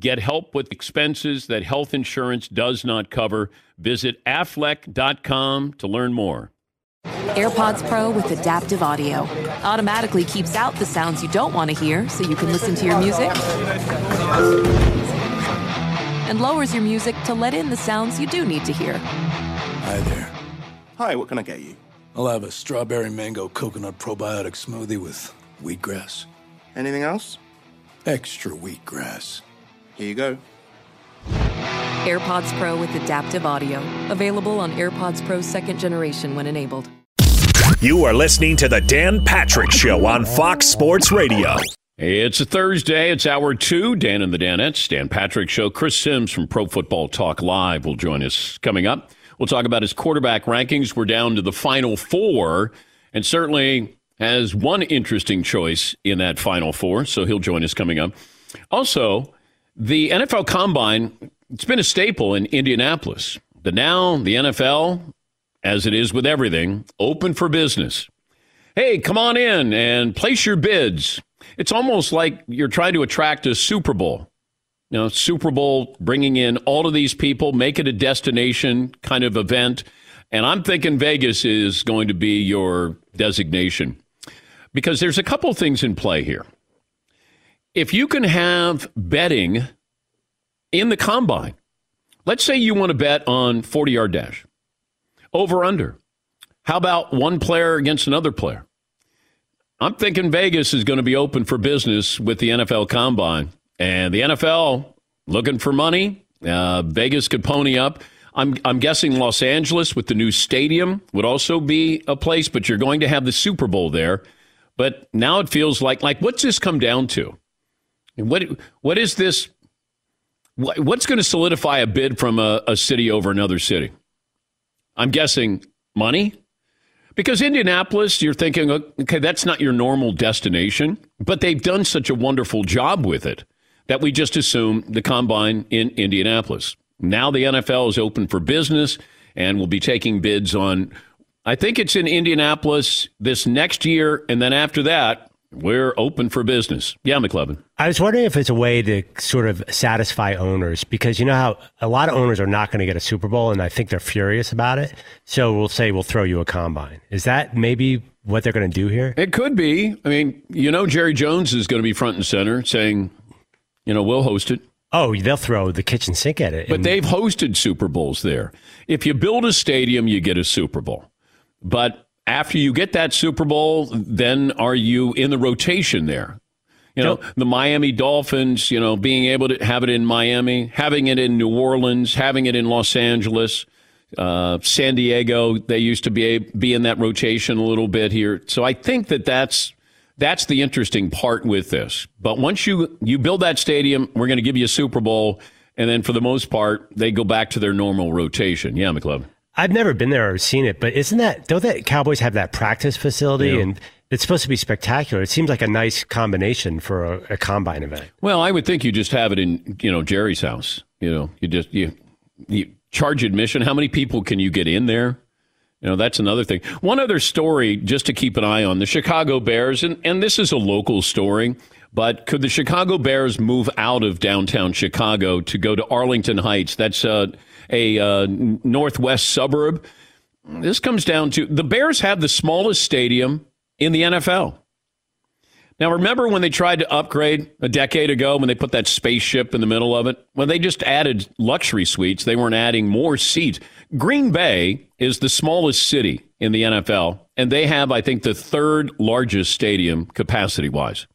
Get help with expenses that health insurance does not cover. Visit aflac.com to learn more. AirPods Pro with adaptive audio automatically keeps out the sounds you don't want to hear so you can listen to your music and lowers your music to let in the sounds you do need to hear. Hi there. Hi, what can I get you? I'll have a strawberry mango coconut probiotic smoothie with wheatgrass. Anything else? Extra wheatgrass. Here you go. AirPods Pro with adaptive audio. Available on AirPods Pro second generation when enabled. You are listening to The Dan Patrick Show on Fox Sports Radio. It's a Thursday. It's hour two. Dan and the Danettes, Dan Patrick Show. Chris Simms from Pro Football Talk Live will join us coming up. We'll talk about his quarterback rankings. We're down to the final four, and certainly has one interesting choice in that final four, so he'll join us coming up. Also, the NFL Combine, it's been a staple in Indianapolis. But now the NFL, as it is with everything, open for business. Hey, come on in and place your bids. It's almost like you're trying to attract a Super Bowl. You know, Super Bowl bringing in all of these people, make it a destination kind of event. And I'm thinking Vegas is going to be your designation because there's a couple things in play here if you can have betting in the combine, let's say you want to bet on 40 yard dash, over under. How about one player against another player? I'm thinking Vegas is going to be open for business with the NFL combine. And the NFL looking for money. Uh, Vegas could pony up. I'm, I'm guessing Los Angeles with the new stadium would also be a place, but you're going to have the Super Bowl there. But now it feels like like what's this come down to? What what is this? what's going to solidify a bid from a, a city over another city? I'm guessing money. Because Indianapolis, you're thinking, okay, that's not your normal destination, but they've done such a wonderful job with it that we just assume the combine in Indianapolis. Now the NFL is open for business and will be taking bids on, I think it's in Indianapolis this next year. And then after that, we're open for business. Yeah, McLovin. I was wondering if it's a way to sort of satisfy owners because you know how a lot of owners are not going to get a Super Bowl and I think they're furious about it. So we'll say we'll throw you a combine. Is that maybe what they're going to do here? It could be. I mean, you know, Jerry Jones is going to be front and center saying, you know, we'll host it. Oh, they'll throw the kitchen sink at it. But they've hosted Super Bowls there. If you build a stadium, you get a Super Bowl. But after you get that Super Bowl, then are you in the rotation there? You know, the Miami Dolphins, you know, being able to have it in Miami, having it in New Orleans, having it in Los Angeles, uh, San Diego, they used to be be in that rotation a little bit here. So I think that that's that's the interesting part with this. But once you you build that stadium, we're going to give you a Super Bowl, and then for the most part, they go back to their normal rotation. Yeah, McLovin. I've never been there or seen it, but isn't that don't that Cowboys have that practice facility Yeah. and it's supposed to be spectacular? It seems like a nice combination for a, a combine event. Well, I would think you just have it in, you know, Jerry's house. You know, you just you you charge admission. How many people can you get in there? You know, that's another thing. One other story just to keep an eye on the Chicago Bears, and, and this is a local story, but could the Chicago Bears move out of downtown Chicago to go to Arlington Heights? That's uh, a uh, northwest suburb. This comes down to the Bears have the smallest stadium in the NFL. Now, remember when they tried to upgrade a decade ago when they put that spaceship in the middle of it? When they just added luxury suites, they weren't adding more seats. Green Bay is the smallest city in the NFL, and they have, I think, the third largest stadium capacity wise.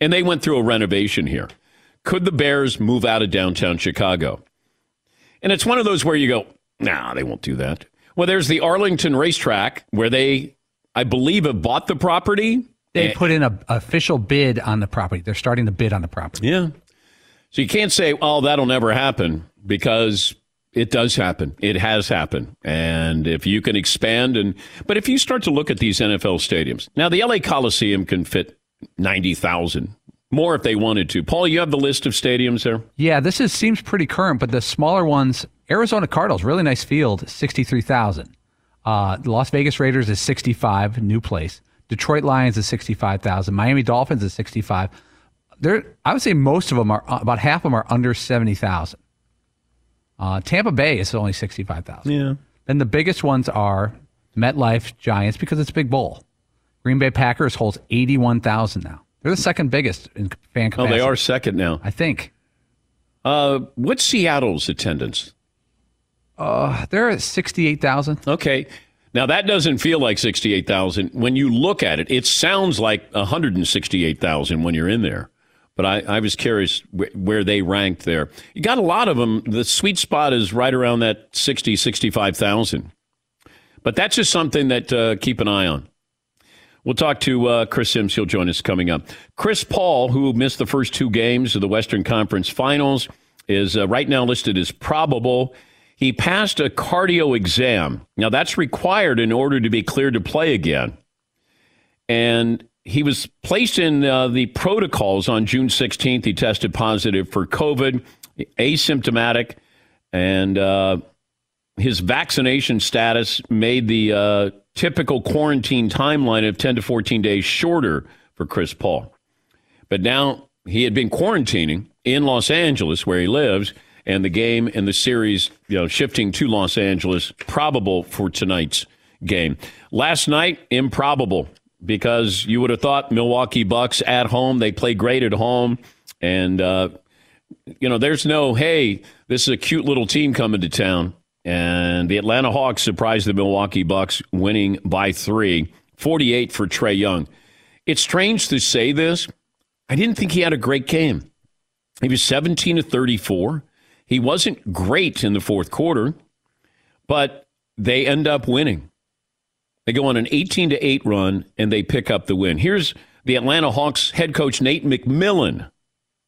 And they went through a renovation here. Could the Bears move out of downtown Chicago? And it's one of those where you go, nah, they won't do that. Well, there's the Arlington racetrack where they, I believe, have bought the property. They And- put in a official bid on the property. They're starting to bid on the property. Yeah. So you can't say, oh, that'll never happen because it does happen. It has happened. And if you can expand and, but if you start to look at these NFL stadiums, now the LA Coliseum can fit 90,000 more if they wanted to. Paul, you have the list of stadiums there? Yeah, this is seems pretty current, but the smaller ones, Arizona Cardinals, really nice field, sixty three thousand. Uh, Las Vegas Raiders is sixty five, new place. Detroit Lions is sixty five thousand. Miami Dolphins is sixty five. There, I would say most of them are about half of them are under seventy thousand. Uh, Tampa Bay is only sixty five thousand. Yeah. Then the biggest ones are MetLife Giants because it's a big bowl. Green Bay Packers holds eighty one thousand now. They're the second biggest in fan Oh, they are second now. I think. Uh, what's Seattle's attendance? Uh, they're at 68,000. Okay. Now that doesn't feel like 68,000. When you look at it, it sounds like 168,000 when you're in there. But I, I was curious wh- where they ranked there. You got a lot of them. The sweet spot is right around that 60, 65,000. But that's just something that uh, keep an eye on. We'll talk to uh, Chris Simms. He'll join us coming up. Chris Paul, who missed the first two games of the Western Conference Finals, is uh, right now listed as probable. He passed a cardio exam. Now, that's required in order to be cleared to play again. And he was placed in uh, the protocols on June 16th. He tested positive for COVID, asymptomatic, and uh, his vaccination status made the uh, typical quarantine timeline of 10 to 14 days shorter for Chris Paul. But now he had been quarantining in Los Angeles, where he lives, and the game and the series, you know, shifting to Los Angeles, probable for tonight's game. Last night, improbable because you would have thought Milwaukee Bucks at home, they play great at home, and uh, you know, there's no, hey, this is a cute little team coming to town. And the Atlanta Hawks surprised the Milwaukee Bucks, winning by three, 48 for Trae Young. It's strange to say this. I didn't think he had a great game. He was 17 to 34. He wasn't great in the fourth quarter, but they end up winning. They go on an 18 to 8 run and they pick up the win. Here's the Atlanta Hawks head coach Nate McMillan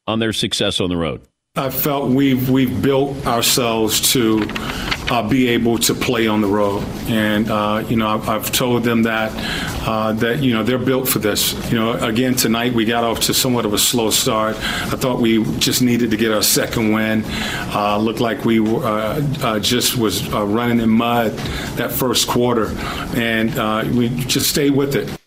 on their success on the road. I felt we've we've built ourselves to uh, be able to play on the road, and uh, you know I've, I've told them that uh, that you know they're built for this. You know, again tonight we got off to somewhat of a slow start. I thought we just needed to get our second win. Uh, looked like we were, uh, uh, just was running in mud that first quarter, and uh, we just stayed with it.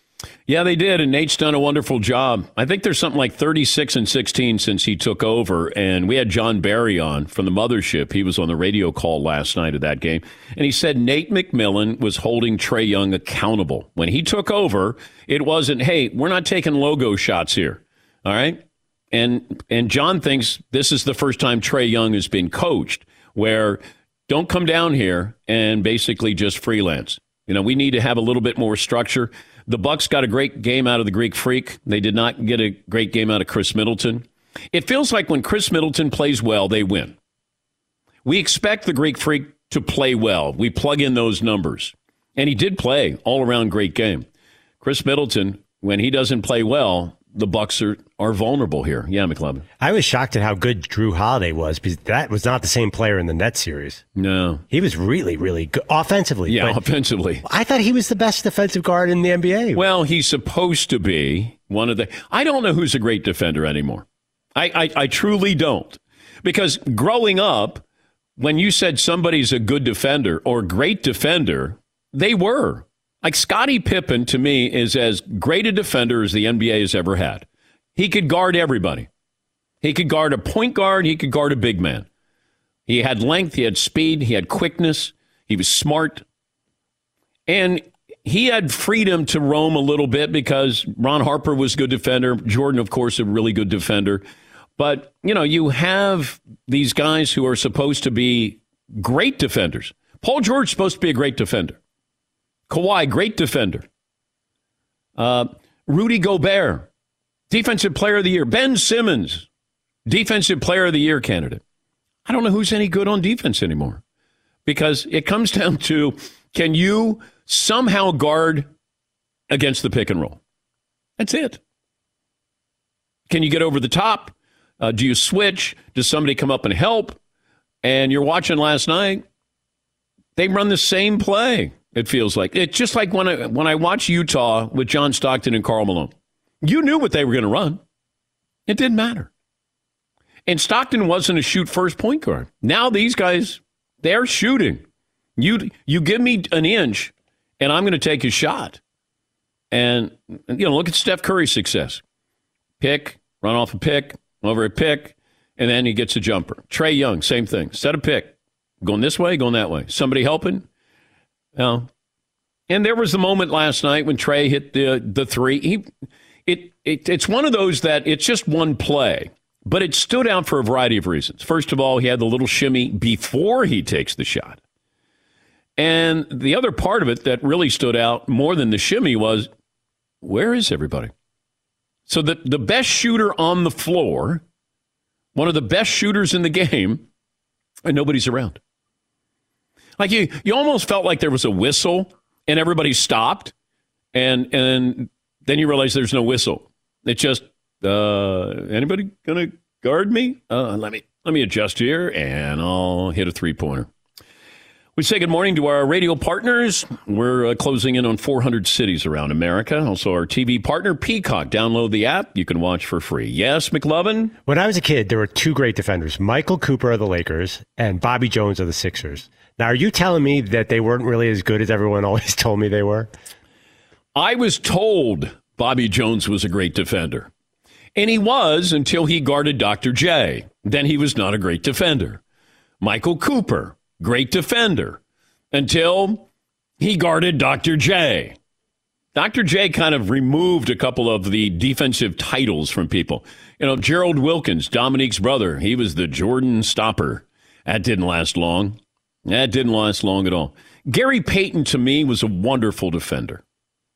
Yeah, they did, and Nate's done a wonderful job. I think there's something like 36 and 16 since he took over, and we had John Barry on from the mothership. He was on the radio call last night of that game, and he said Nate McMillan was holding Trae Young accountable. When he took over, it wasn't, hey, we're not taking logo shots here, all right? And and John thinks this is the first time Trae Young has been coached where don't come down here and basically just freelance. You know, we need to have a little bit more structure. The Bucks got a great game out of the Greek Freak. They did not get a great game out of Khris Middleton. It feels like when Khris Middleton plays well, they win. We expect the Greek Freak to play well. We plug in those numbers. And he did play all around great game. Khris Middleton, when he doesn't play well, the Bucks are, are vulnerable here. Yeah, McLovin. I was shocked at how good Jrue Holiday was because that was not the same player in the Nets series. No, he was really, really good offensively. Yeah, offensively. I thought he was the best defensive guard in the NBA. Well, he's supposed to be one of the. I don't know who's a great defender anymore. I, I, I truly don't, because growing up, when you said somebody's a good defender or great defender, they were. Like Scottie Pippen to me is as great a defender as the NBA has ever had. He could guard everybody. He could guard a point guard, he could guard a big man. He had length, he had speed, he had quickness, he was smart. And he had freedom to roam a little bit because Ron Harper was a good defender. Jordan, of course, a really good defender. But, you know, you have these guys who are supposed to be great defenders. Paul George is supposed to be a great defender. Kawhi, great defender. Uh, Rudy Gobert, defensive player of the year. Ben Simmons, defensive player of the year candidate. I don't know who's any good on defense anymore because it comes down to can you somehow guard against the pick and roll? That's it. Can you get over the top? Uh, do you switch? Does somebody come up and help? And you're watching last night, they run the same play. It feels like it's just like when I when I watch Utah with John Stockton and Karl Malone. You knew what they were going to run. It didn't matter. And Stockton wasn't a shoot first point guard. Now these guys, they're shooting. You you give me an inch, and I'm going to take a shot. And you know, look at Steph Curry's success. Pick, run off a pick, over a pick, and then he gets a jumper. Trae Young, same thing. Set a pick. Going this way, going that way. Somebody helping, know, and there was the moment last night when Trae hit the the three. He, it, it it's one of those that it's just one play, but it stood out for a variety of reasons. First of all, he had the little shimmy before he takes the shot, and the other part of it that really stood out more than the shimmy was, where is everybody? So the the best shooter on the floor, one of the best shooters in the game, and nobody's around. Like you, you almost felt like there was a whistle and everybody stopped, and and then you realize there's no whistle. It's just uh, anybody gonna guard me? Uh, let me let me adjust here, and I'll hit a three pointer. We say good morning to our radio partners. We're uh, closing in on 400 cities around America. Also, our TV partner, Peacock. Download the app. You can watch for free. Yes, McLovin? When I was a kid, there were two great defenders Michael Cooper of the Lakers and Bobby Jones of the Sixers. Now, are you telling me that they weren't really as good as everyone always told me they were? I was told Bobby Jones was a great defender. And he was until he guarded Dr. J. Then he was not a great defender. Michael Cooper, great defender until he guarded Dr. J. Dr. J kind of removed a couple of the defensive titles from people. You know, Gerald Wilkins, Dominique's brother, he was the Jordan stopper. That didn't last long. That didn't last long at all. Gary Payton, to me, was a wonderful defender.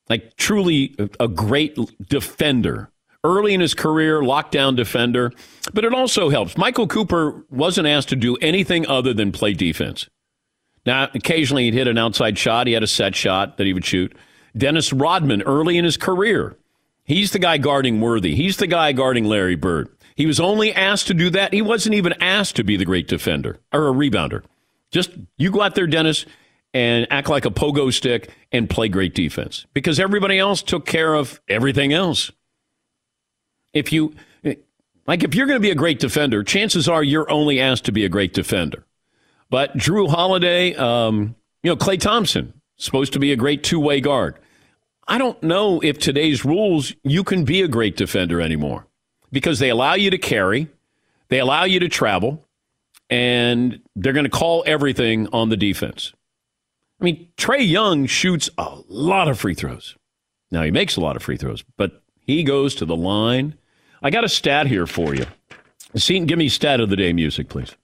Like, truly a great defender. Early in his career, lockdown defender. But it also helps. Michael Cooper wasn't asked to do anything other than play defense. Now, occasionally he'd hit an outside shot. He had a set shot that he would shoot. Dennis Rodman, early in his career, he's the guy guarding Worthy. He's the guy guarding Larry Bird. He was only asked to do that. He wasn't even asked to be the great defender or a rebounder. Just you go out there, Dennis, and act like a pogo stick and play great defense because everybody else took care of everything else. If you like, if you're going to be a great defender, chances are you're only asked to be a great defender. But Jrue Holiday, um, you know, Klay Thompson, supposed to be a great two way guard. I don't know if today's rules you can be a great defender anymore because they allow you to carry, they allow you to travel, and they're going to call everything on the defense. I mean, Trae Young shoots a lot of free throws. Now, he makes a lot of free throws, but he goes to the line. I got a stat here for you. Give me stat of the day music, please.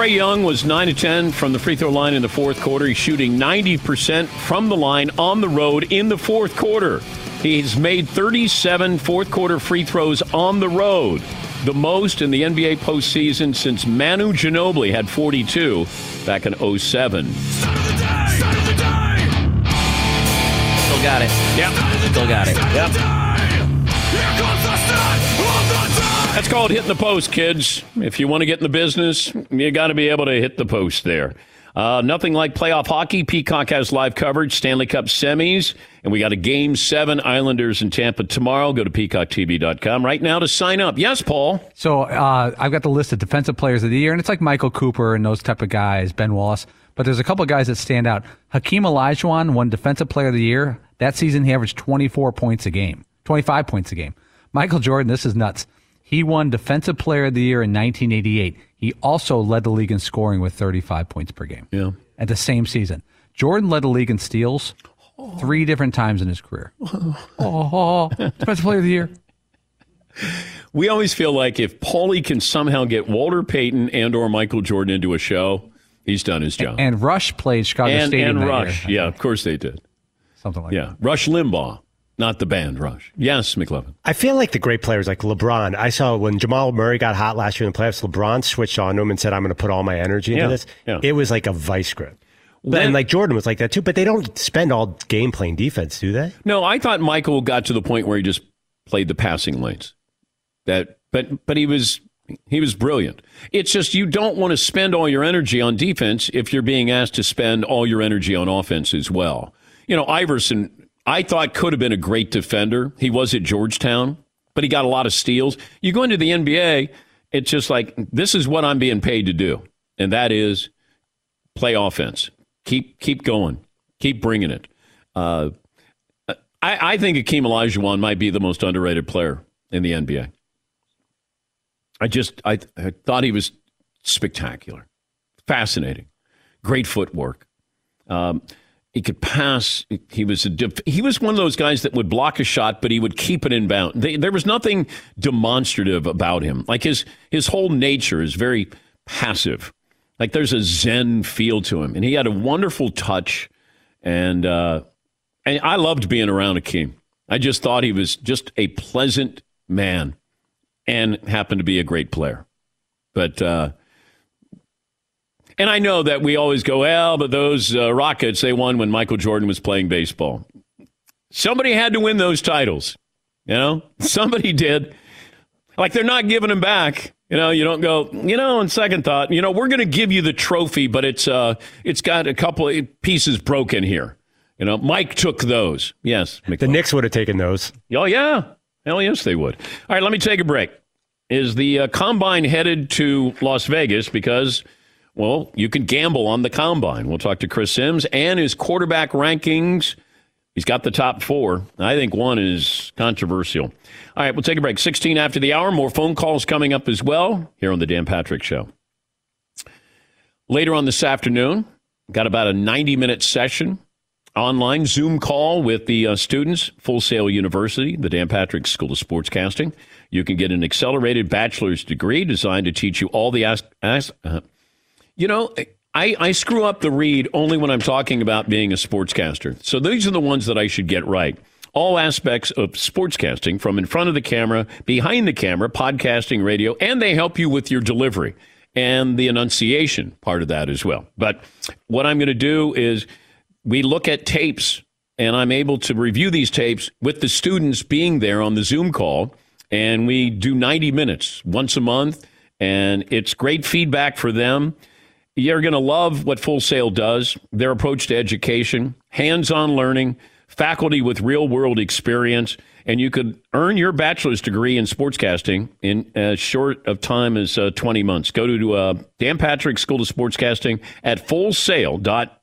Trae Young was 9 to 10 from the free throw line in the fourth quarter. He's shooting 90% from the line on the road in the fourth quarter. He's made 37 fourth quarter free throws on the road. the most in the NBA postseason since Manu Ginobili had 42 back in 07. Still got it. Yep. Still got it. Yep. That's called hitting the post, kids. If you want to get in the business, you got to be able to hit the post there. Uh, nothing like playoff hockey. Peacock has live coverage, Stanley Cup semis, and we got a game seven Islanders in Tampa tomorrow. Go to peacocktv.com right now to sign up. Yes, Paul. So uh, I've got the list of defensive players of the year, and it's like Michael Cooper and those type of guys, Ben Wallace. But there's a couple of guys that stand out. Hakeem Olajuwon won Defensive Player of the Year. That season, he averaged 24 points a game, 25 points a game. Michael Jordan, this is nuts. He won Defensive Player of the Year in 1988. He also led the league in scoring with 35 points per game. Yeah. At the same season. Jordan led the league in steals three different times in his career. Oh, Defensive Player of the Year. We always feel like if Paulie can somehow get Walter Payton and or Michael Jordan into a show, he's done his job. And Rush played Chicago and, Stadium. and Rush. year. Yeah, of course they did. Something like that Yeah. Rush Limbaugh, not the band Rush. Yes, McLovin. I feel like the great players like LeBron. I saw when Jamal Murray got hot last year in the playoffs, LeBron switched on him and said, I'm going to put all my energy into Yeah, this. yeah. It was like a vice grip. But, Then- and like Jordan was like that too, but they don't spend all game playing defense, do they? No, I thought Michael got to the point where he just played the passing lanes. That, but but he was he was brilliant. It's just you don't want to spend all your energy on defense if you're being asked to spend all your energy on offense as well. You know, Iverson, I thought could have been a great defender. He was at Georgetown, but he got a lot of steals. You go into the NBA, it's just like this is what I'm being paid to do, and that is play offense. Keep keep going. Keep bringing it. Uh, I, I think Akeem Olajuwon might be the most underrated player in the NBA. I just I, I thought he was spectacular, fascinating, great footwork. Um, he could pass. He was a def- he was one of those guys that would block a shot, but he would keep it in bound. They, there was nothing demonstrative about him. Like his his whole nature is very passive. Like there's a zen feel to him, and he had a wonderful touch. And uh, and I loved being around Akeem. I just thought he was just a pleasant man, and happened to be a great player. But uh, and I know that we always go, well, but those uh, Rockets they won when Michael Jordan was playing baseball. Somebody had to win those titles, you know. Somebody did. Like they're not giving them back. You know, you don't go. You know, on second thought, you know, we're going to give you the trophy, but it's uh, it's got a couple of pieces broken here. You know, Mike took those. Yes, The Knicks would have taken those. Oh yeah, hell yes they would. All right, let me take a break. Is the uh, combine headed to Las Vegas because, well, you can gamble on the combine. We'll talk to Chris Simms and his quarterback rankings. He's got the top four. I think one is controversial. All right, we'll take a break. 16 after the hour. More phone calls coming up as well here on the Dan Patrick Show. Later on this afternoon, got about a 90 minute session online Zoom call with the uh, students, Full Sail University, the Dan Patrick School of Sportscasting. You can get an accelerated bachelor's degree designed to teach you all the as- as- uh, you know, I, I screw up the read only when I'm talking about being a sportscaster. So these are the ones that I should get right. All aspects of sportscasting from in front of the camera, behind the camera, podcasting, radio, and they help you with your delivery and the enunciation part of that as well. But what I'm going to do is we look at tapes and I'm able to review these tapes with the students being there on the Zoom call. And we do 90 minutes once a month. And it's great feedback for them. You're going to love what Full Sail does, their approach to education, hands on learning, faculty with real world experience. And you could earn your bachelor's degree in sportscasting in as short of time as uh, 20 months. Go to uh, Dan Patrick School of Sportscasting at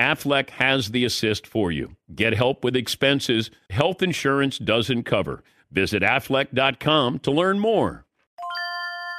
Aflac has the assist for you. Get help with expenses health insurance doesn't cover. Visit aflac.com to learn more.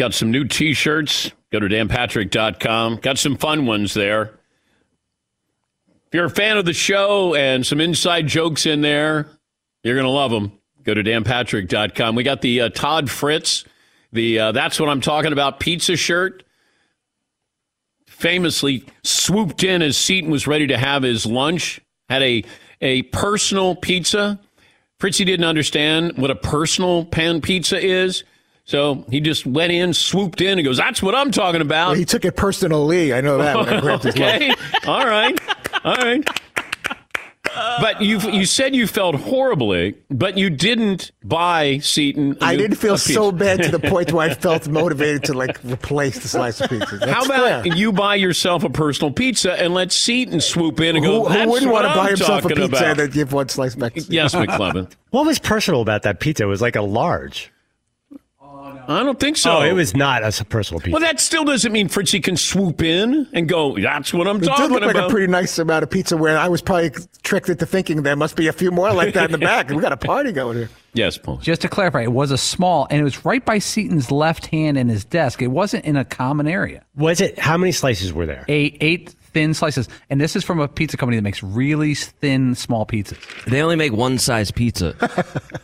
Got some new t shirts. Go to danpatrick.com. Got some fun ones there. If you're a fan of the show and some inside jokes in there, you're going to love them. Go to danpatrick.com. We got the uh, Todd Fritz, the uh, That's What I'm Talking About pizza shirt. Famously swooped in as Seton was ready to have his lunch, had a, a personal pizza. Fritzy didn't understand what a personal pan pizza is. So he just went in, swooped in, and goes, "That's what I'm talking about." Well, he took it personally. I know that. When I grabbed his okay, all right, all right. But you you said you felt horribly, but you didn't buy Seton. I didn't feel so bad to the point where I felt motivated to like replace the slice of pizza. That's How about fair. you buy yourself a personal pizza and let Seton swoop in and go? Who, who That's wouldn't what want to I'm buy himself a pizza about." and then give one slice back? to Yes, McLovin. What was personal about that pizza? It was like a large. I don't think so. Oh, it was not a personal pizza. Well, that still doesn't mean Fritzy can swoop in and go. That's what I'm It did talking look like a pretty nice amount of pizza where I was probably tricked into thinking there must be a few more like that in the back. We got a party going here. yes, Paul. Just to clarify, it was a small, and it was right by Seton's left hand in his desk. It wasn't in a common area. Was it? How many slices were there? Eight, eight thin slices. And this is from a pizza company that makes really thin, small pizzas. They only make one size pizza.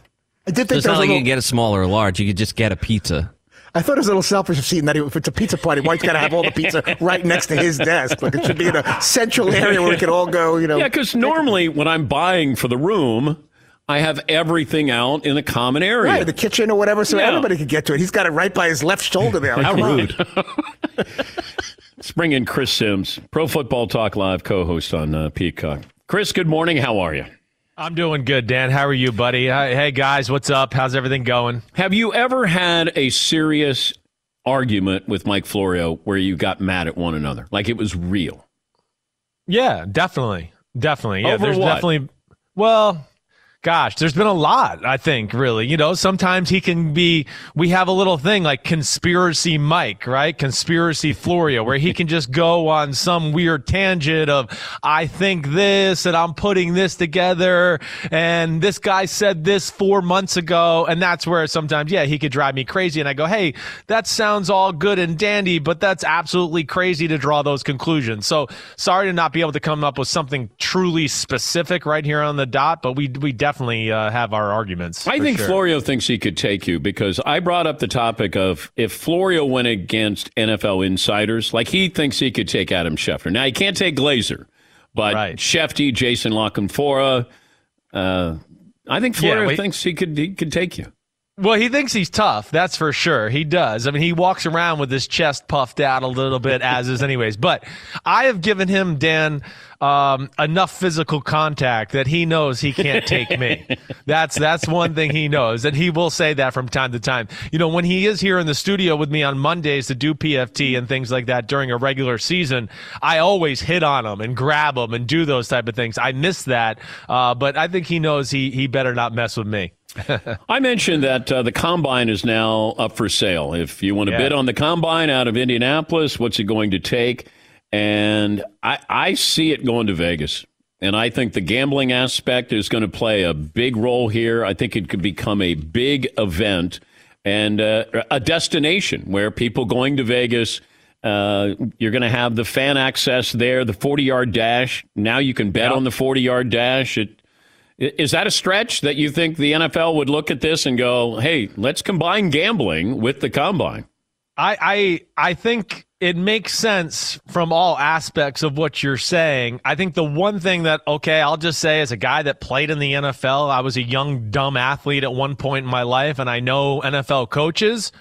I did think So it's not was a like you little, can get a small or a large. You could just get a pizza. I thought it was a little selfish of seeing that if it's a pizza party, White's got to have all the pizza right next to his desk. Like it should be in a central area where we could all go. You know, Yeah, because normally when I'm buying for the room, I have everything out in a common area. right, the kitchen or whatever, so Yeah. everybody could get to it. He's got it right by his left shoulder there. Like, How rude. Let's bring in Chris Simms, Pro Football Talk Live co-host on uh, Peacock. Chris, good morning. How are you? I'm doing good, Dan. How are you, buddy? Hey, guys, what's up? How's everything going? Have you ever had a serious argument with Mike Florio where you got mad at one another, like it was real? Yeah, definitely. Definitely. Yeah, Over there's what? definitely, well, gosh, there's been a lot, I think, really. You know, sometimes he can be, we have a little thing like conspiracy Mike, right? Conspiracy Florio, where he can just go on some weird tangent of, I think this and I'm putting this together and this guy said this four months ago. And that's where sometimes, yeah, he could drive me crazy. And I go, hey, that sounds all good and dandy, but that's absolutely crazy to draw those conclusions. So sorry to not be able to come up with something truly specific right here on the dot, but we, we definitely uh, have our arguments. I think sure. Florio thinks he could take you because I brought up the topic of if Florio went against NFL insiders, like he thinks he could take Adam Schefter. Now he can't take Glazer, but Schefty, Jason La Canfora, uh, I think Yeah, Florio wait. thinks he could he could take you. Well, he thinks he's tough. That's for sure. He does. I mean, he walks around with his chest puffed out a little bit, as is, anyways. But I have given him, Dan, um, enough physical contact that he knows he can't take me. That's that's one thing he knows, and he will say that from time to time. You know, when he is here in the studio with me on Mondays to do PFT and things like that during a regular season, I always hit on him and grab him and do those type of things. I miss that, uh, but I think he knows he he better not mess with me. I mentioned that uh, the combine is now up for sale. If you want to Yeah. bid on the combine out of Indianapolis, what's it going to take? And I, I see it going to Vegas. And I think the gambling aspect is going to play a big role here. I think it could become a big event and uh, a destination where people going to Vegas. Uh, you're going to have the fan access there, the 40 yard dash. Now you can bet on the 40 yard dash. It, is that a stretch that you think the NFL would look at this and go, hey, let's combine gambling with the combine? I, I I think it makes sense from all aspects of what you're saying. I think the one thing that okay, I'll just say as a guy that played in the NFL, I was a young dumb athlete at one point in my life and I know NFL coaches.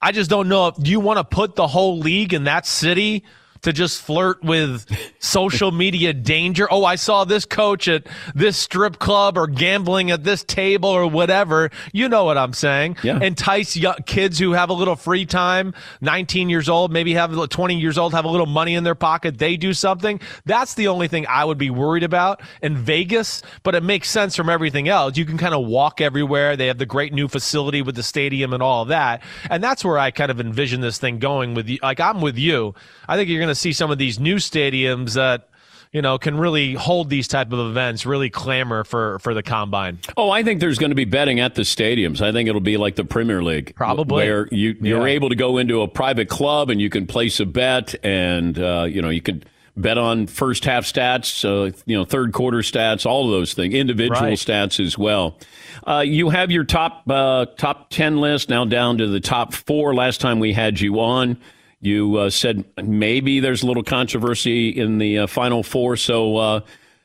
I just don't know if you want to put the whole league in that city to just flirt with social media danger. Oh, I saw this coach at this strip club or gambling at this table or whatever. You know what I'm saying? Yeah. Entice young kids who have a little free time, 19 years old, maybe have 20 years old, have a little money in their pocket. They do something. That's the only thing I would be worried about in Vegas, but it makes sense from everything else. You can kind of walk everywhere. They have the great new facility with the stadium and all that. And that's where I kind of envision this thing going with you. Like I'm with you. I think you're going to see some of these new stadiums that you know can really hold these type of events really clamor for for the combine Oh, I think there's going to be betting at the stadiums. I think it'll be like the Premier League, Probably. where you you're Yeah. able to go into a private club and you can place a bet, and uh, you know you can bet on first half stats, uh, you know third quarter stats, all of those things, individual Right. stats as well. Uh, you have your top uh, top ten list now down to the top four. Last time we had you on. You uh, said maybe there's a little controversy in the uh, final four. So, uh,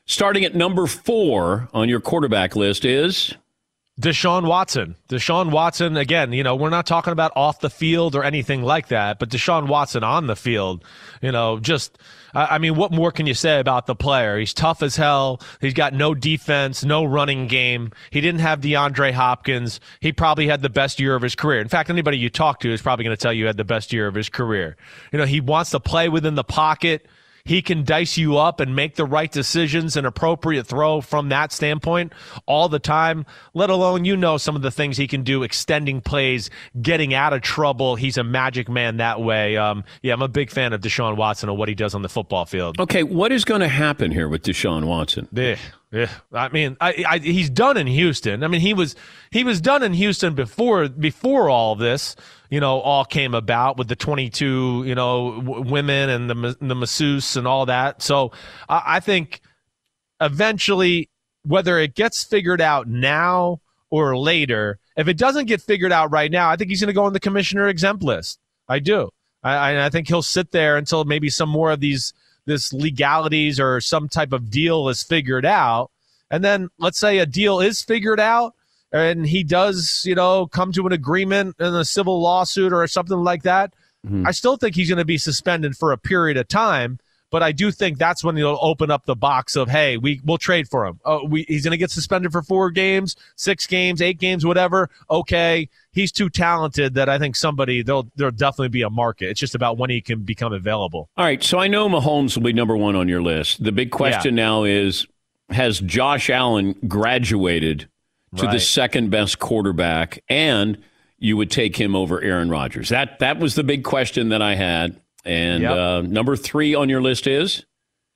starting at number four on your quarterback list is Deshaun Watson. Deshaun Watson, again, you know, we're not talking about off the field or anything like that, but Deshaun Watson on the field, you know, just, I mean, what more can you say about the player? He's tough as hell. He's got no defense, no running game. He didn't have DeAndre Hopkins. He probably had the best year of his career. In fact, anybody you talk to is probably going to tell you he had the best year of his career. You know, he wants to play within the pocket. He can dice you up and make the right decisions and appropriate throw from that standpoint all the time, let alone, you know, some of the things he can do, extending plays, getting out of trouble. He's a magic man that way. Um, yeah, I'm a big fan of Deshaun Watson and what he does on the football field. Okay, what is going to happen here with Deshaun Watson? Eh, Yeah, I mean, I, I, he's done in Houston. I mean, he was he was done in Houston before before all this, you know, all came about with the 22, you know, w- women and the the masseuse and all that. So I, I think eventually, whether it gets figured out now or later, if it doesn't get figured out right now, I think he's going to go on the commissioner exempt list. I do. I, I think he'll sit there until maybe some more of these this legalities or some type of deal is figured out. And then let's say a deal is figured out and he does, you know, come to an agreement in a civil lawsuit or something like that. Mm-hmm. I still think he's going to be suspended for a period of time. But I do think that's when he'll open up the box of, hey, we we'll trade for him. Uh, we, he's going to get suspended for four games, six games, eight games, whatever. Okay, he's too talented that I think somebody there'll there'll definitely be a market. It's just about when he can become available. All right, so I know Mahomes will be number one on your list. The big question yeah. now is, has Josh Allen graduated to right. the second best quarterback, and you would take him over Aaron Rodgers? That that was the big question that I had. And yep. uh, number three on your list is?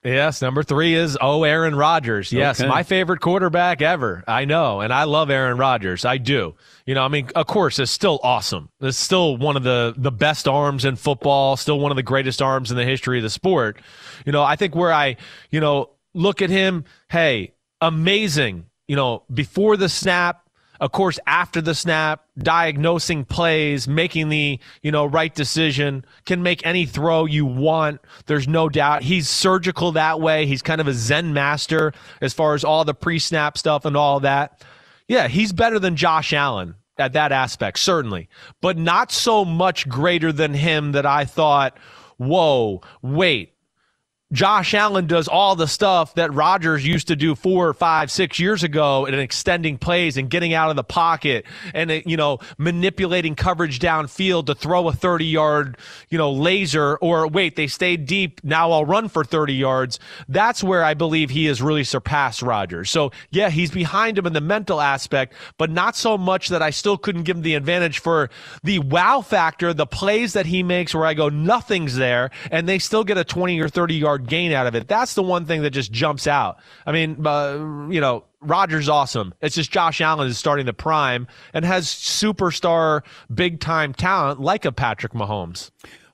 Yes, number three is oh Aaron Rodgers. Yes, okay. my favorite quarterback ever. I know, and I love Aaron Rodgers. I do. You know, I mean, of course, it's still awesome. It's still one of the the best arms in football. Still one of the greatest arms in the history of the sport. You know, I think where I, you know, look at him. Hey, amazing. You know, before the snap, of course, after the snap, diagnosing plays, making the, you know, right decision, can make any throw you want. There's no doubt. He's surgical that way. He's kind of a Zen master as far as all the pre-snap stuff and all that. Yeah, he's better than Josh Allen at that aspect, certainly, but not so much greater than him that I thought, whoa, wait, Josh Allen does all the stuff that Rodgers used to do four, five, six years ago in extending plays and getting out of the pocket and, you know, manipulating coverage downfield to throw a 30 yard, you know, laser or wait, they stayed deep. Now I'll run for 30 yards. That's where I believe he has really surpassed Rodgers. So yeah, he's behind him in the mental aspect, but not so much that I still couldn't give him the advantage for the wow factor, the plays that he makes where I go, nothing's there and they still get a 20 or 30 yard yard gain out of it. That's the one thing that just jumps out. I mean, uh, you know, Rodgers awesome. It's just Josh Allen is starting the prime and has superstar big time talent like a Patrick Mahomes.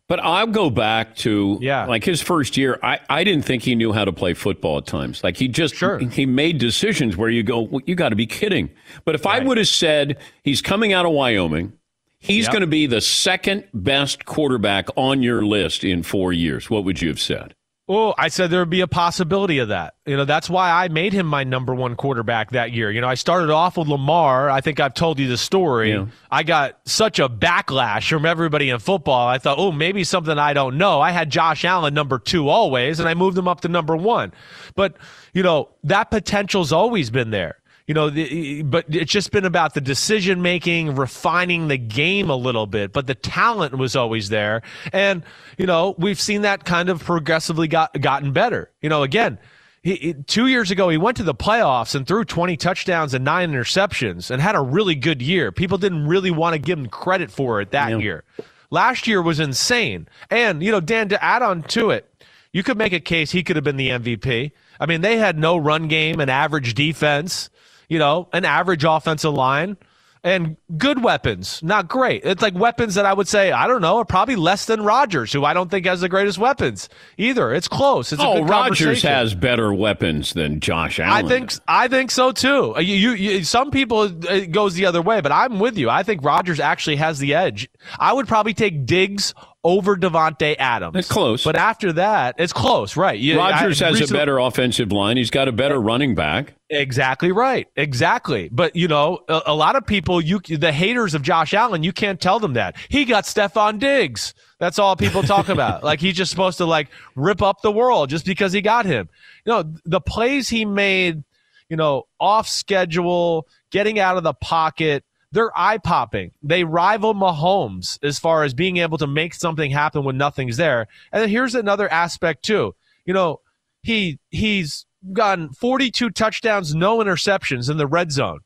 But I'll go back to yeah. like his first year. I, I didn't think he knew how to play football at times. Like he just sure. he made decisions where you go, well, you got to be kidding. But if right. I would have said he's coming out of Wyoming, he's yep. going to be the second best quarterback on your list in four years, what would you have said? Well, I said there would be a possibility of that. You know, that's why I made him my number one quarterback that year. You know, I started off with Lamar. I think I've told you the story. Yeah. I got such a backlash from everybody in football. I thought, oh, maybe something I don't know. I had Josh Allen number two always, and I moved him up to number one. But, you know, that potential's always been there you know, the, but it's just been about the decision making, refining the game a little bit. But the talent was always there, and you know, we've seen that kind of progressively got gotten better. You know, again. He, he, two years ago, he went to the playoffs and threw 20 touchdowns and nine interceptions and had a really good year. People didn't really want to give him credit for it that yeah. year. Last year was insane. And, you know, Dan, to add on to it, you could make a case he could have been the MVP. I mean, they had no run game and average defense you know, an average offensive line and good weapons, not great. It's like weapons that I would say, I don't know, are probably less than Rodgers, who I don't think has the greatest weapons either. It's close. It's oh, Rodgers has better weapons than Josh Allen. I think I think so too. Uh, you, you, you, some people uh, it goes the other way, but I'm with you. I think Rodgers actually has the edge. I would probably take Diggs over Davante Adams. It's close. But after that, it's close, right? You, Rodgers I, has recently, a better offensive line. He's got a better running back. Exactly right. Exactly. But you know, a, a, lot of people, you the haters of Josh Allen, you can't tell them that he got Stefon Diggs. That's all people talk about. like he's just supposed to like rip up the world just because he got him. You know, the plays he made, you know, off schedule, getting out of the pocket they're eye popping. They rival Mahomes as far as being able to make something happen when nothing's there. And then here's another aspect too. You know, he he's gotten 42 touchdowns, no interceptions in the red zone.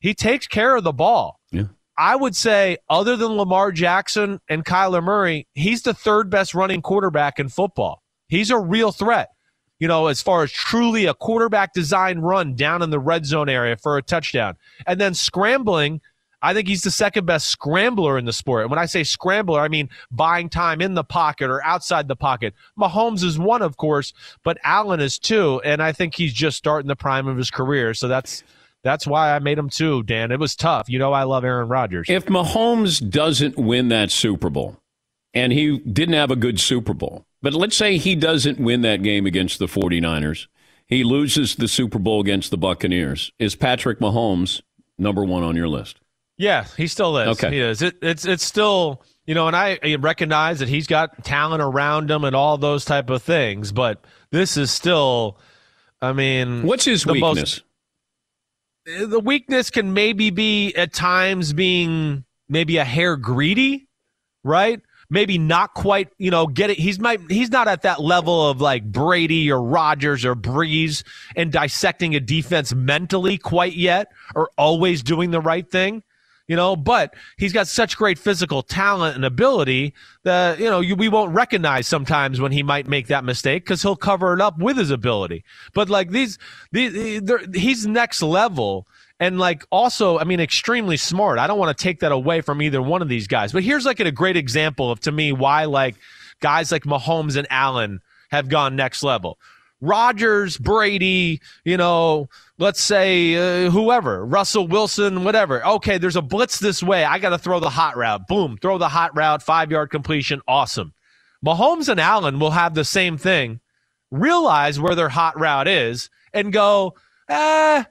He takes care of the ball. Yeah. I would say, other than Lamar Jackson and Kyler Murray, he's the third best running quarterback in football. He's a real threat. you know, as far as truly a quarterback design run down in the red zone area for a touchdown. And then scrambling, I think he's the second best scrambler in the sport. And when I say scrambler, I mean buying time in the pocket or outside the pocket. Mahomes is one, of course, but Allen is two. And I think he's just starting the prime of his career. So that's that's why I made him two, Dan. It was tough. You know I love Aaron Rodgers. If Mahomes doesn't win that Super Bowl, and he didn't have a good Super Bowl, but let's say he doesn't win that game against the 49ers, he loses the Super Bowl against the Buccaneers. Is Patrick Mahomes number one on your list? Yeah, he still is. Okay. He is. It, it's it's still you know, and I recognize that he's got talent around him and all those type of things, but this is still. I mean, what's his the most- weakness? the weakness can maybe be at times being maybe a hair greedy, right? Maybe not quite, you know, get it. He's might he's not at that level of like Brady or Rodgers or Brees and dissecting a defense mentally quite yet, or always doing the right thing, you know. But he's got such great physical talent and ability that you know you, we won't recognize sometimes when he might make that mistake because he'll cover it up with his ability. But like these, these he's next level and like also i mean extremely smart i don't want to take that away from either one of these guys but here's like a great example of to me why like guys like mahomes and allen have gone next level Rodgers, Brady, you know, let's say uh, whoever, Russell Wilson, whatever. Okay, there's a blitz this way. I got to throw the hot route. Boom, throw the hot route, five yard completion. Awesome. Mahomes and Allen will have the same thing, realize where their hot route is, and go, eh,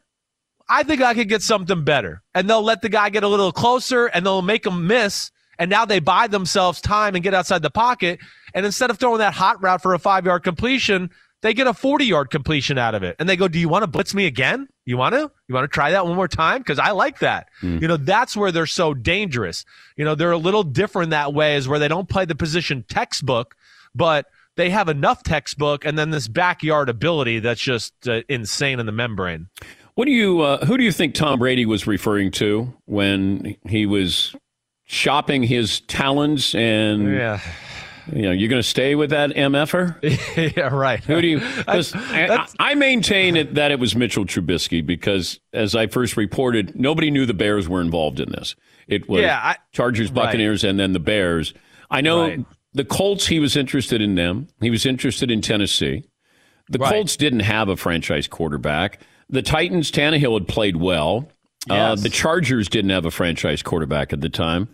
I think I could get something better. And they'll let the guy get a little closer and they'll make him miss. And now they buy themselves time and get outside the pocket. And instead of throwing that hot route for a five yard completion, they get a 40 yard completion out of it. And they go, Do you want to blitz me again? You want to? You want to try that one more time? Because I like that. You know, that's where they're so dangerous. You know, they're a little different that way, is where they don't play the position textbook, but they have enough textbook and then this backyard ability that's just uh, insane in the membrane. What do you? Uh, who do you think Tom Brady was referring to when he was shopping his talents? And Yeah. You know, you're going to stay with that mf'er? yeah, right. Who do you? 'cause I, I maintain it, that it was Mitchell Trubisky because, as I first reported, nobody knew the Bears were involved in this. It was Yeah, I- Chargers, right. Buccaneers, and then the Bears. I know Right. the Colts. He was interested in them. He was interested in Tennessee. The Right. Colts didn't have a franchise quarterback. The Titans, Tannehill had played well. Uh, the Chargers didn't have a franchise quarterback at the time.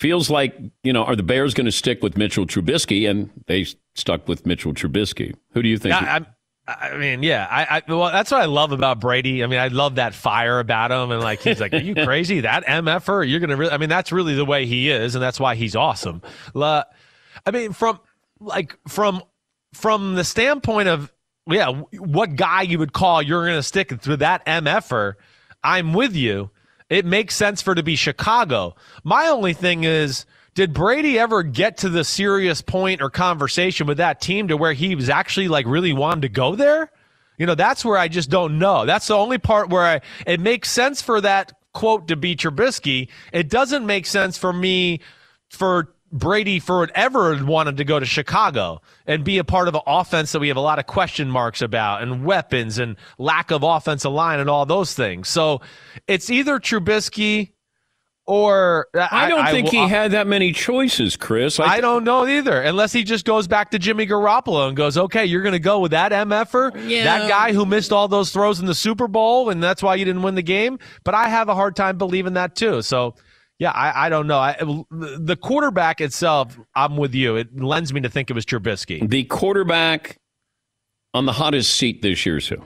Feels like, you know, are the Bears going to stick with Mitchell Trubisky? And they stuck with Mitchell Trubisky. Who do you think? I, I mean, yeah, I, I well, that's what I love about Brady. I mean, I love that fire about him, and like he's like, "Are you crazy? That mf'er? You're gonna?" Really, I mean, that's really the way he is, and that's why he's awesome. La- I mean, from like from from the standpoint of yeah, what guy you would call you're gonna stick to that mf'er? I'm with you. It makes sense for it to be Chicago. My only thing is. Did Brady ever get to the serious point or conversation with that team to where he was actually like really wanting to go there? You know, that's where I just don't know. That's the only part where I, it makes sense for that quote to be Trubisky. It doesn't make sense for me for Brady for it ever wanted to go to Chicago and be a part of an offense that we have a lot of question marks about and weapons and lack of offensive line and all those things. So it's either Trubisky or I don't think will- he had that many choices, Chris. I, I don't know either, unless he just goes back to Jimmy Garoppolo and goes, "Okay, you're going to go with that mf'er, Yeah. that guy who missed all those throws in the Super Bowl, and that's why you didn't win the game." But I have a hard time believing that too. So, yeah, I, I don't know. I, the quarterback itself, I'm with you. It lends me to think it was Trubisky. The quarterback on the hottest seat this year so.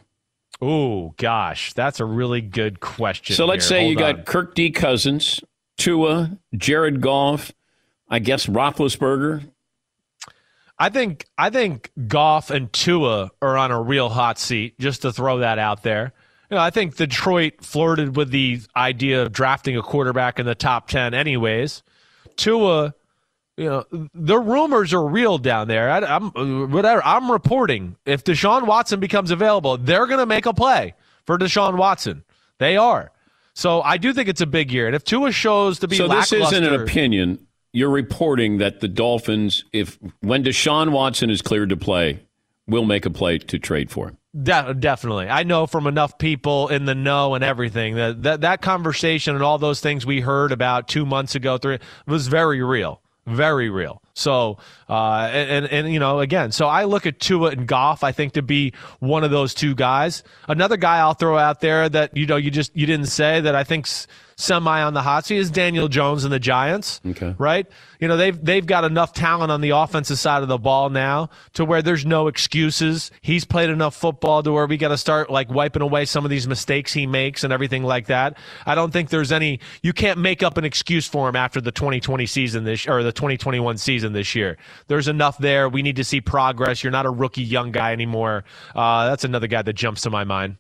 Oh gosh, that's a really good question. So let's here. say you Hold got. Kirk D. Cousins, Tua, Jared Goff, I guess Roethlisberger. I think I think Goff and Tua are on a real hot seat. Just to throw that out there. I think Detroit flirted with the idea of drafting a quarterback in the top ten, anyways. Tua, you know, the rumors are real down there. I, am whatever. I'm reporting if Deshaun Watson becomes available, they're going to make a play for Deshaun Watson. They are. So I do think it's a big year, and if Tua shows to be So this isn't an opinion. You're reporting that the Dolphins, if when Deshaun Watson is cleared to play, will make a play to trade for him. De- definitely. I know from enough people in the know and everything that, that that conversation and all those things we heard about two months ago, three was very real, very real. So, uh, and, and, and, you know, again, so I look at Tua and Goff, I think to be one of those two guys. Another guy I'll throw out there that, you know, you just, you didn't say that I think's semi on the hot seat is Daniel Jones and the Giants. Okay. Right? You know, they've they've got enough talent on the offensive side of the ball now to where there's no excuses. He's played enough football to where we got to start like wiping away some of these mistakes he makes and everything like that. I don't think there's any you can't make up an excuse for him after the 2020 season this or the 2021 season this year. There's enough there. We need to see progress. You're not a rookie young guy anymore. Uh, that's another guy that jumps to my mind.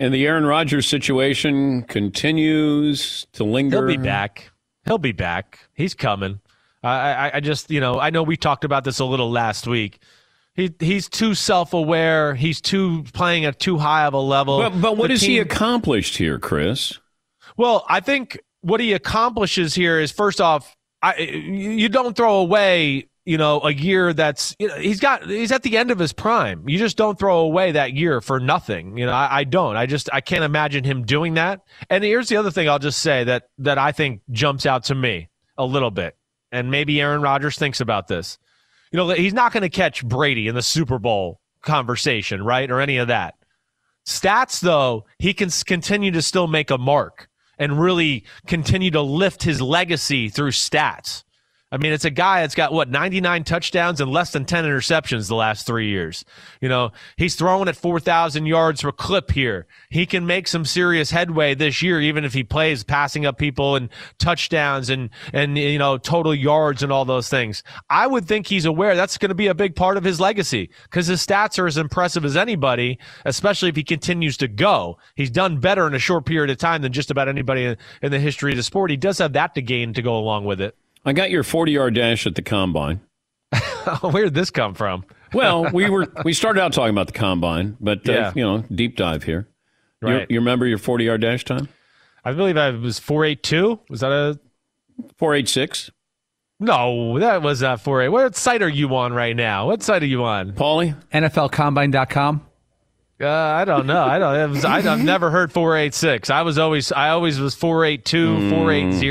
And the Aaron Rodgers situation continues to linger. He'll be back. He'll be back. He's coming. I, I, I just, you know, I know we talked about this a little last week. He, he's too self-aware. He's too playing at too high of a level. But, but what The has he team- accomplished here, Chris? Well, I think what he accomplishes here is first off, I, you don't throw away, you know, a year that's you know, he's got he's at the end of his prime. You just don't throw away that year for nothing. You know, I, I don't. I just I can't imagine him doing that. And here's the other thing I'll just say that that I think jumps out to me a little bit, and maybe Aaron Rodgers thinks about this. You know, he's not going to catch Brady in the Super Bowl conversation, right, or any of that. Stats, though, he can continue to still make a mark and really continue to lift his legacy through stats. I mean, it's a guy that's got what 99 touchdowns and less than 10 interceptions the last three years. You know, he's throwing at 4,000 yards per clip here. He can make some serious headway this year, even if he plays passing up people and touchdowns and and you know total yards and all those things. I would think he's aware that's going to be a big part of his legacy because his stats are as impressive as anybody, especially if he continues to go. He's done better in a short period of time than just about anybody in, in the history of the sport. He does have that to gain to go along with it. I got your 40 yard dash at the combine. Where did this come from? Well, we were we started out talking about the combine, but uh, Yeah. you know, deep dive here. You- Right. You, remember your 40 yard dash time? I believe I was 482. Was that a 486? No, that was uh, 48. What site are you on right now? What site are you on? Paulie? NFLcombine.com. Uh, I don't know. I don't. It was, I, I've never heard 486. I was always. I always was 482, 480.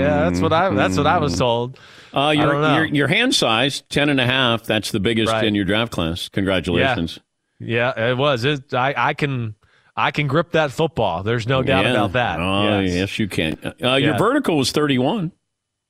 Yeah, that's what I. That's what I was told. Uh, your, your your hand size 10 and a half. That's the biggest Right. in your draft class. Congratulations. Yeah, it was. It, I I can I can grip that football. There's no doubt Yeah. about that. Oh, Yes. yes, you can. Uh, Your vertical was 31.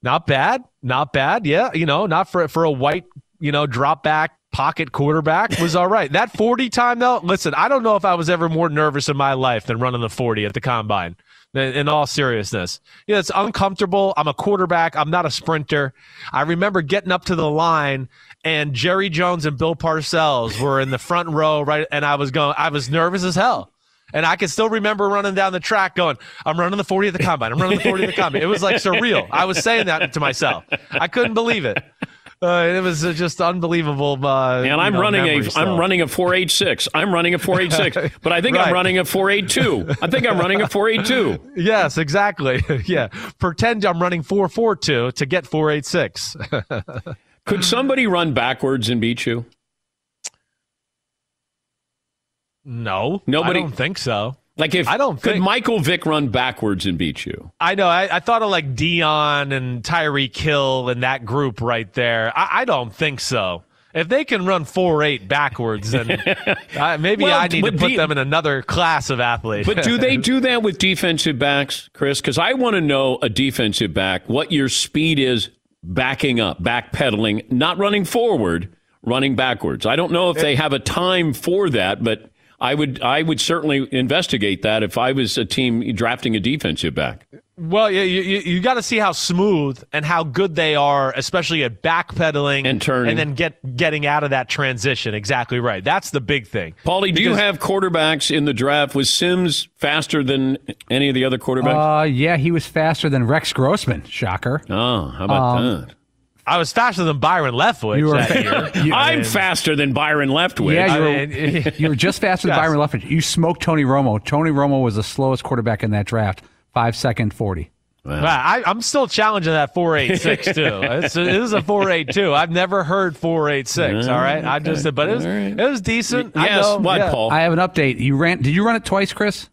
Not bad. Not bad. Yeah, you know, not for for a white, you know, drop back pocket quarterback was all right. That 40 time though, listen, I don't know if I was ever more nervous in my life than running the 40 at the combine. In all seriousness, yeah, it's uncomfortable. I'm a quarterback. I'm not a sprinter. I remember getting up to the line, and Jerry Jones and Bill Parcells were in the front row, right? And I was going, I was nervous as hell. And I can still remember running down the track going, I'm running the 40 at the combine. I'm running the 40 at the combine. It was like surreal. I was saying that to myself. I couldn't believe it. Uh, it was uh, just unbelievable. Uh, And I'm you know, running a. I'm running a 486. I'm running a 486, but I think I'm running a 482. I think I'm running a 482. Yes, exactly. yeah. Pretend I'm running 442 to get 486. Could somebody run backwards and beat you? no. Nobody- I don't think so. Like if I don't could think- Michael Vick run backwards and beat you? I know. I, I thought of like Deion and Tyreek Hill and that group right there. I, I don't think so. If they can run four eight backwards, then uh, maybe Well, I need to put the- them in another class of athlete. But do they do that with defensive backs, Chris? Because I want to know a defensive back what your speed is backing up, backpedaling, not running forward, running backwards. I don't know if they have a time for that, but I would I would certainly investigate that if I was a team drafting a defensive back. Well, you you, you got to see how smooth and how good they are, especially at backpedaling And turning. and then get getting out of that transition. Exactly right. That's the big thing. Paulie, do you have quarterbacks in the draft? Was Simms faster than any of the other quarterbacks? Uh, yeah, he was faster than Rex Grossman. Shocker. oh, how about um, that? I was faster than Byron Leftwich You were that fa- year. you- I I'm mean, faster than Byron Leftwich. Yeah, you I were, mean- you were just faster than Byron Leftwich. You smoked Tony Romo. Tony Romo was the slowest quarterback in that draft. Five second forty. Wow. Wow, I, I'm still challenging that 486 too. It's a, it is a 482. I've never heard 486. All right, I just said, but it was it was decent. I Yes, know, what, yeah. Paul? I have an update. You ran? Did you run it twice, Chris?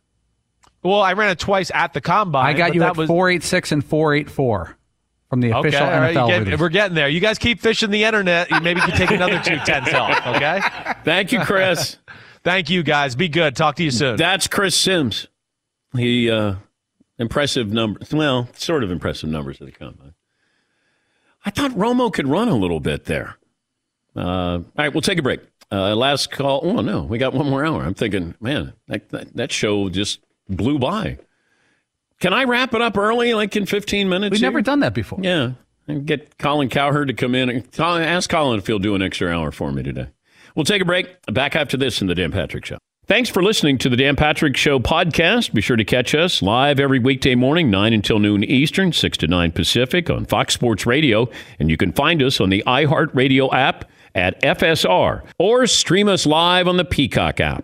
Well, I ran it twice at the combine. I got you that at was, 486 and 484 from the Okay, official all right, you NFL. get- we're getting there. You guys keep fishing the internet. Maybe you maybe can take another two tenths off. Okay. Thank you, Chris. Thank you, guys. Be good. Talk to you soon. That's Chris Simms. He uh, impressive numbers. Well, sort of impressive numbers at the combine. I thought Romo could run a little bit there. Uh, all right, we'll take a break. Uh, last call. Oh no, we got one more hour. I'm thinking, man, that, that that show just blew by. Can I wrap it up early, like in 15 minutes? We've here? never done that before. Yeah, and get Colin Cowherd to come in and ask Colin if he'll do an extra hour for me today. We'll take a break. Back after this in the Dan Patrick Show. Thanks for listening to the Dan Patrick Show podcast. Be sure to catch us live every weekday morning, 9 until noon Eastern, 6 to 9 Pacific on Fox Sports Radio. And you can find us on the iHeartRadio app at FSR or stream us live on the Peacock app.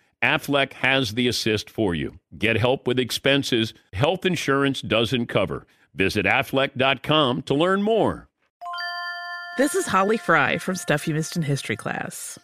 Aflac has the assist for you. Get help with expenses health insurance doesn't cover. Visit aflac.com to learn more. This is Holly Fry from Stuff You Missed in History class.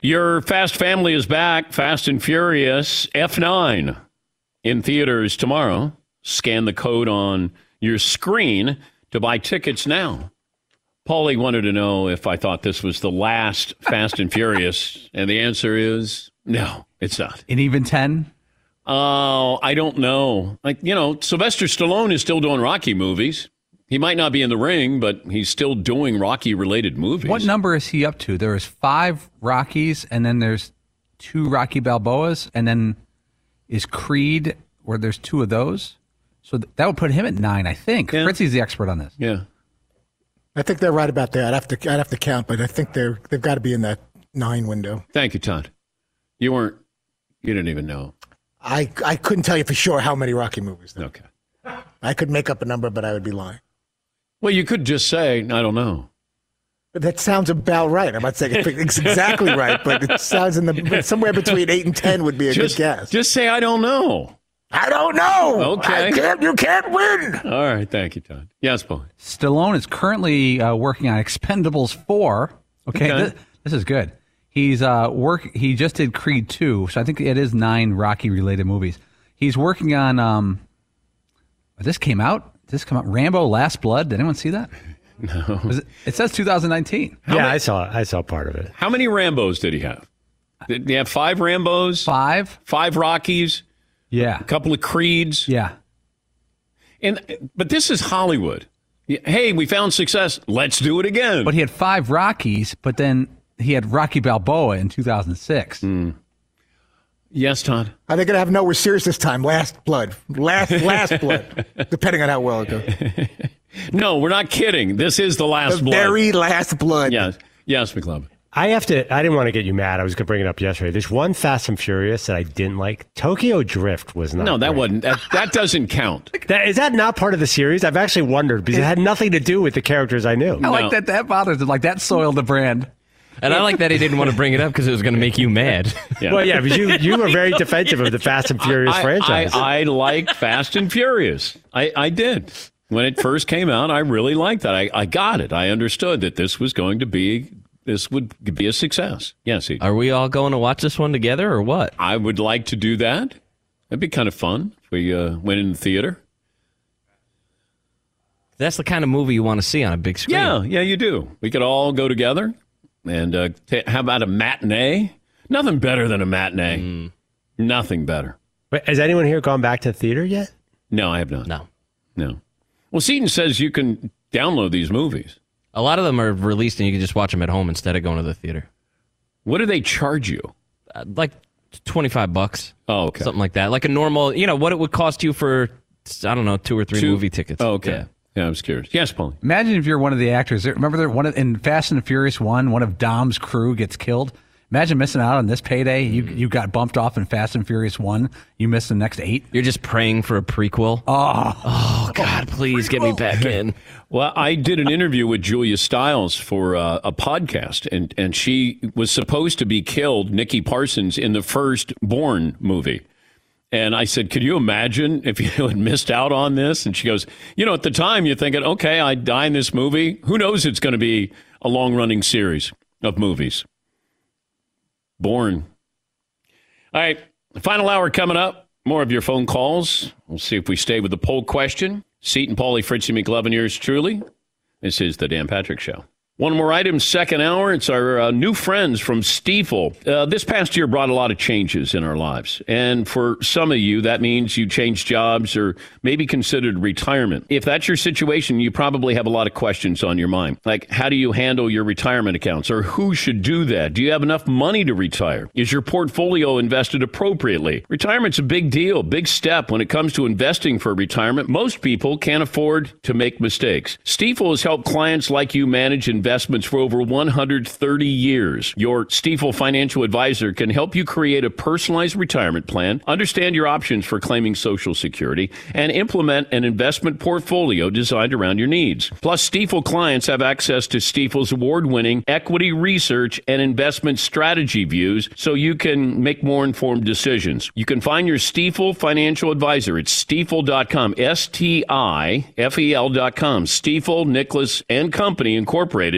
Your Fast Family is back. Fast and Furious F9 in theaters tomorrow. Scan the code on your screen to buy tickets now. Paulie wanted to know if I thought this was the last Fast and Furious, and the answer is no, it's not. And even 10? Oh, I don't know. Like, you know, Sylvester Stallone is still doing Rocky movies. He might not be in the ring, but he's still doing Rocky related movies. What number is he up to? There is five Rockies, and then there's two Rocky Balboas, and then is Creed, where there's two of those. So th- that would put him at nine, I think. Fritzy's the expert on this. Yeah. I think they're right about there. I'd have to I'd have to count, but I think they're they've got to be in that nine window. Thank you, Todd. You weren't, you didn't even know. I I couldn't tell you for sure how many Rocky movies. There. Okay. I could make up a number, but I would be lying. Well, you could just say, I don't know. But that sounds about right. I'm not saying it's exactly right, but it sounds in the somewhere between eight and ten would be a Just- good guess. Just say, I don't know. I don't know. Okay. I can't, you can't win. All right. Thank you, Todd. Yes, Paul. Stallone is currently uh, working on Expendables 4. Okay, Okay. This, this is good. He's uh, work. He just did Creed 2, so I think it is nine Rocky related movies. He's working on. Um, this came out. Did This come out. Rambo: Last Blood. Did anyone see that? No. Was it, it says 2019. yeah, I saw I saw part of it. How many Rambos did he have? Did he have five Rambos? Five. Five Rockies? Yeah. A couple of Creeds? Yeah. And but this is Hollywood. Hey, we found success. Let's do it again. But he had five Rockies, but then he had Rocky Balboa in 2006. Hmm. Yes, Todd. Are they going to have no? We're serious this time. Last blood. Last last blood. Depending on how well it goes. No, we're not kidding. This is the last The blood. very last blood. Yes. Yes, McLovin. I have to. I didn't want to get you mad. I was going to bring it up yesterday. There's one Fast and Furious that I didn't like. Tokyo Drift was not. No, that great. wasn't. That, that doesn't count. That, is that not part of the series? I've actually wondered because it had nothing to do with the characters I knew. I like that. That bothers him. Like that soiled the brand. And I like that he didn't want to bring it up because it was going to make you mad. Well, yeah, but you you were very defensive of the Fast and Furious I, franchise. I, I like Fast and Furious. I, I did. When it first came out, I really liked that. I, I got it. I understood that this was going to be this would be a success. Yes, he, Are we all going to watch this one together or what? I would like to do that. It'd be kind of fun if we uh, went in the theater. That's the kind of movie you want to see on a big screen. Yeah, yeah, you do. We could all go together and uh, t- how about a matinee? Nothing better than a matinee. Nothing better. Wait, has anyone here gone back to theater yet? No, I have not. No. No. Well, Seton says you can download these movies. A lot of them are released and you can just watch them at home instead of going to the theater. What do they charge you? Uh, like 25 bucks. Oh, okay. Something like that. Like a normal, you know, what it would cost you for, I don't know, two or three Two- movie tickets. Oh, okay. Yeah. Yeah, I was curious. Yes, Paul. Imagine if you're one of the actors. Remember, there, one of, in Fast and the Furious One, one of Dom's crew gets killed. Imagine missing out on this payday. You you got bumped off in Fast and Furious One. You missed the next eight. You're just praying for a prequel. Oh, oh God, please get me back in. Well, I did an interview with Julia Stiles for uh, a podcast, and, and she was supposed to be killed, Nicky Parsons, in the first Bourne movie. And I said, Could you imagine if you had missed out on this? And she goes, You know, at the time, you're thinking, okay, I die in this movie. Who knows it's going to be a long running series of movies? Bourne. All right, final hour coming up. More of your phone calls. We'll see if we stay with the poll question. Seton, Paulie, Fritzy McLovin, yours truly. This is the Dan Patrick Show. One more item, second hour. It's our uh, new friends from Stifel. Uh, this past year brought a lot of changes in our lives. And for some of you, that means you changed jobs or maybe considered retirement. If that's your situation, you probably have a lot of questions on your mind. Like, how do you handle your retirement accounts? Or who should do that? Do you have enough money to retire? Is your portfolio invested appropriately? Retirement's a big deal, big step when it comes to investing for retirement. Most people can't afford to make mistakes. Stifel has helped clients like you manage investment investments for over 130 years. Your Stifel financial advisor can help you create a personalized retirement plan, understand your options for claiming Social Security, and implement an investment portfolio designed around your needs. Plus, Stifel clients have access to Stifel's award winning equity research and investment strategy views so you can make more informed decisions. You can find your Stifel financial advisor at stifel.com, S T I F E L.com. Stifel, Nicolaus, and Company Incorporated,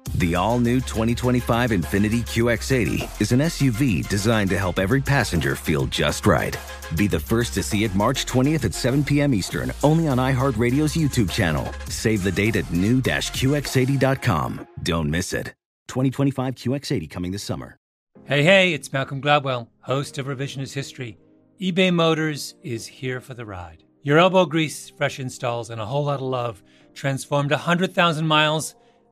The all new 2025 Infiniti QX80 is an SUV designed to help every passenger feel just right. Be the first to see it March 20th at 7 p.m. Eastern, only on iHeartRadio's YouTube channel. Save the date at new-QX80.com. Don't miss it. 2025 QX80 coming this summer. Hey, hey, it's Malcolm Gladwell, host of Revisionist History. eBay Motors is here for the ride. Your elbow grease, fresh installs, and a whole lot of love transformed 100,000 miles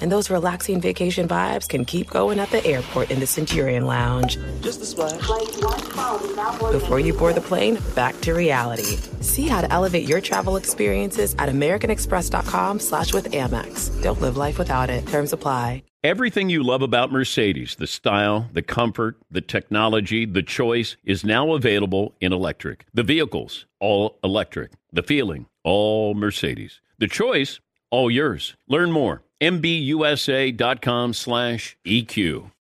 And those relaxing vacation vibes can keep going at the airport in the Centurion Lounge. Just a splash. Before you board the plane, back to reality. See how to elevate your travel experiences at americanexpress.com slash with Amex. Don't live life without it. Terms apply. Everything you love about Mercedes, the style, the comfort, the technology, the choice, is now available in electric. The vehicles, all electric. The feeling, all Mercedes. The choice, all yours. Learn more. MBUSA.com slash EQ.